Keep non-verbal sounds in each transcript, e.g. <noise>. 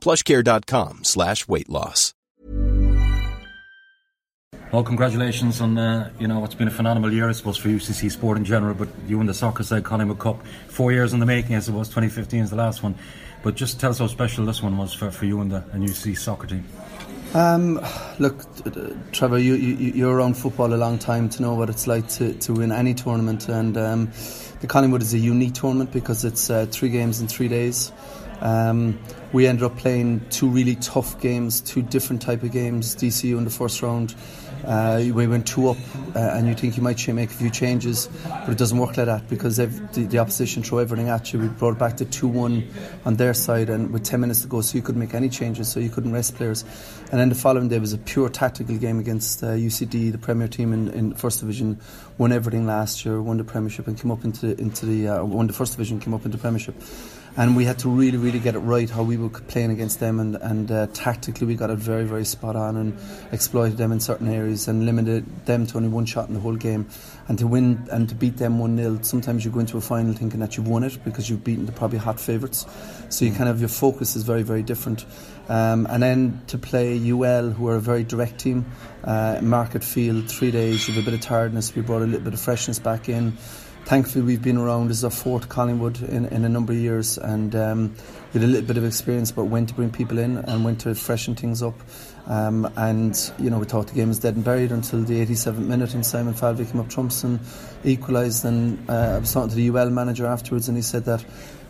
plushcare.com slash weight loss. Well, congratulations on uh, you know it's been a phenomenal year, I suppose, for UCC sport in general. But you and the soccer side, Collingwood Cup, four years in the making, I suppose. 2015 is the last one. But just tell us how special this one was for, for you and the and UCC soccer team. Um, look, uh, Trevor, you, you, you're around football a long time to know what it's like to, to win any tournament. And um, the Collingwood is a unique tournament because it's uh, three games in three days. Um, we ended up playing two really tough games, two different type of games. DCU in the first round, uh, we went two up, uh, and you think you might make a few changes, but it doesn't work like that because the, the, opposition throw everything at you. We brought back to two one on their side, and with ten minutes to go, so you couldn't make any changes, so you couldn't rest players. And then the following day was a pure tactical game against uh, UCD, the Premier team in, in First Division, won everything last year, won the Premiership, and came up into into the uh, won the First Division, came up into Premiership and we had to really, really get it right how we were playing against them, and, and uh, tactically we got it very, very spot on and exploited them in certain areas and limited them to only one shot in the whole game. And to win and to beat them 1 0, sometimes you go into a final thinking that you've won it because you've beaten the probably hot favourites. So you kind of, your focus is very, very different. Um, and then to play UL, who are a very direct team, uh, Mardyke field, three days, you have a bit of tiredness, we brought a little bit of freshness back in thankfully we've been around. Is our fourth Collingwood in, in a number of years, and um, with a little bit of experience about when to bring people in and when to freshen things up. Um, and you know, we thought the game was dead and buried until the 87th minute, and Simon Falvey came up trumps and equalised. And uh, I was talking to the UL manager afterwards, and he said that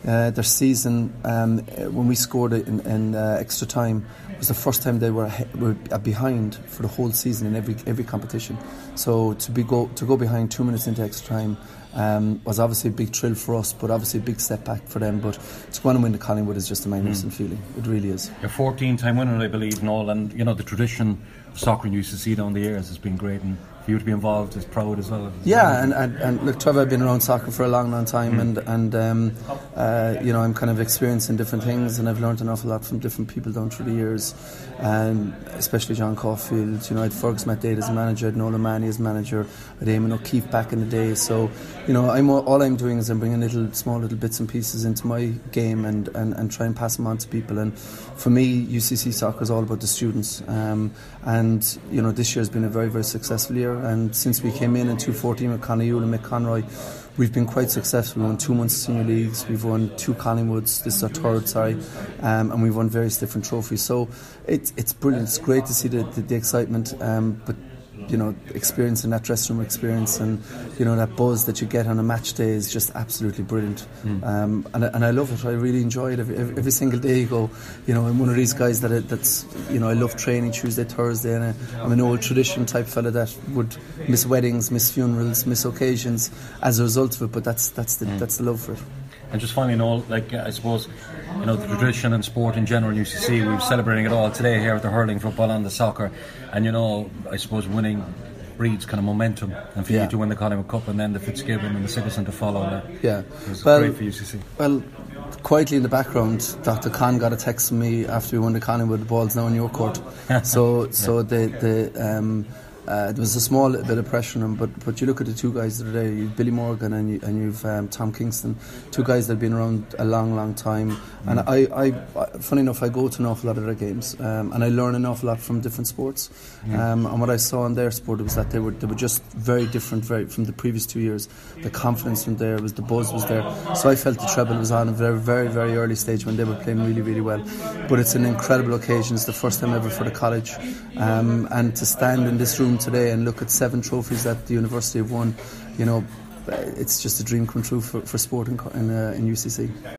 uh, their season um, when we scored it in, in uh, extra time was the first time they were, were behind for the whole season in every every competition. So to be go to go behind two minutes into extra time um, was obviously a big thrill for us, but obviously a big step back for them. But to go and win the Collingwood is just a magnificent mm. feeling. It really is. You're 14 time winner, I believe, Noel, and you know the tradition of soccer in UCC down the years has been great. And for you to be involved is proud as well. Yeah, and, and, and look, Trevor, I've been around soccer for a long, long time, mm. and and um, uh, you know I'm kind of experiencing different things, and I've learned an awful lot from different people down through the years, and especially John Caulfield. You know, I had Fergus McDade as manager, I had Manny as manager, I had Eamon O'Keefe back in the day. So, you know, I'm all I'm doing is I'm bringing little small little bits and pieces into my game and, and, and try and pass them on to people. And for me, UCC soccer is all about the students. Um, and you know, this year has been a very very successful year and since we came in in 2014 with Yule and Mick Conroy, we've been quite successful. We won two Munster senior leagues, we've won two Collingwoods, this is our third, sorry, um, and we've won various different trophies. So it, it's brilliant. It's great to see the, the, the excitement, um, but you know, experience in that dressing room experience and, you know, that buzz that you get on a match day is just absolutely brilliant. Mm. Um, and, and I love it. I really enjoy it every, every, single day. You go, you know, I'm one of these guys that that's, you know, I love training Tuesday, Thursday, and I, I'm an old tradition type fella that would miss weddings, miss funerals, miss occasions as a result of it. But that's that's the mm. that's the love for it. And just finally, all like uh, I suppose, you know, the tradition and sport in general in UCC, we're celebrating it all today here with the hurling, football, and the soccer. And you know, I suppose winning breeds kind of momentum, and for yeah. you to win the Collingwood Cup and then the Fitzgibbon and the Sigerson to follow. That yeah, was well, great for UCC. Well, quietly in the background, Dr. Khan got a text from me after we won the Collingwood. The ball's now in your court. <laughs> so, so the the. Um, uh, there was a small bit of pressure on him, but but you look at the two guys today, you've Billy Morgan and, you, and you've um, Tom Kingston, two guys that have been around a long, long time. Mm. And I, I, funny enough, I go to an awful lot of their games, um, and I learn an awful lot from different sports. Mm. Um, and what I saw in their sport was that they were they were just very different, very from the previous two years. The confidence from there was the buzz was there. So I felt the treble was on a very, very, very early stage when they were playing really, really well. But it's an incredible occasion. It's the first time ever for the college, um, and to stand in this room today and look at seven trophies that the university have won, you know, it's just a dream come true for, for sport in, in, uh, in UCC.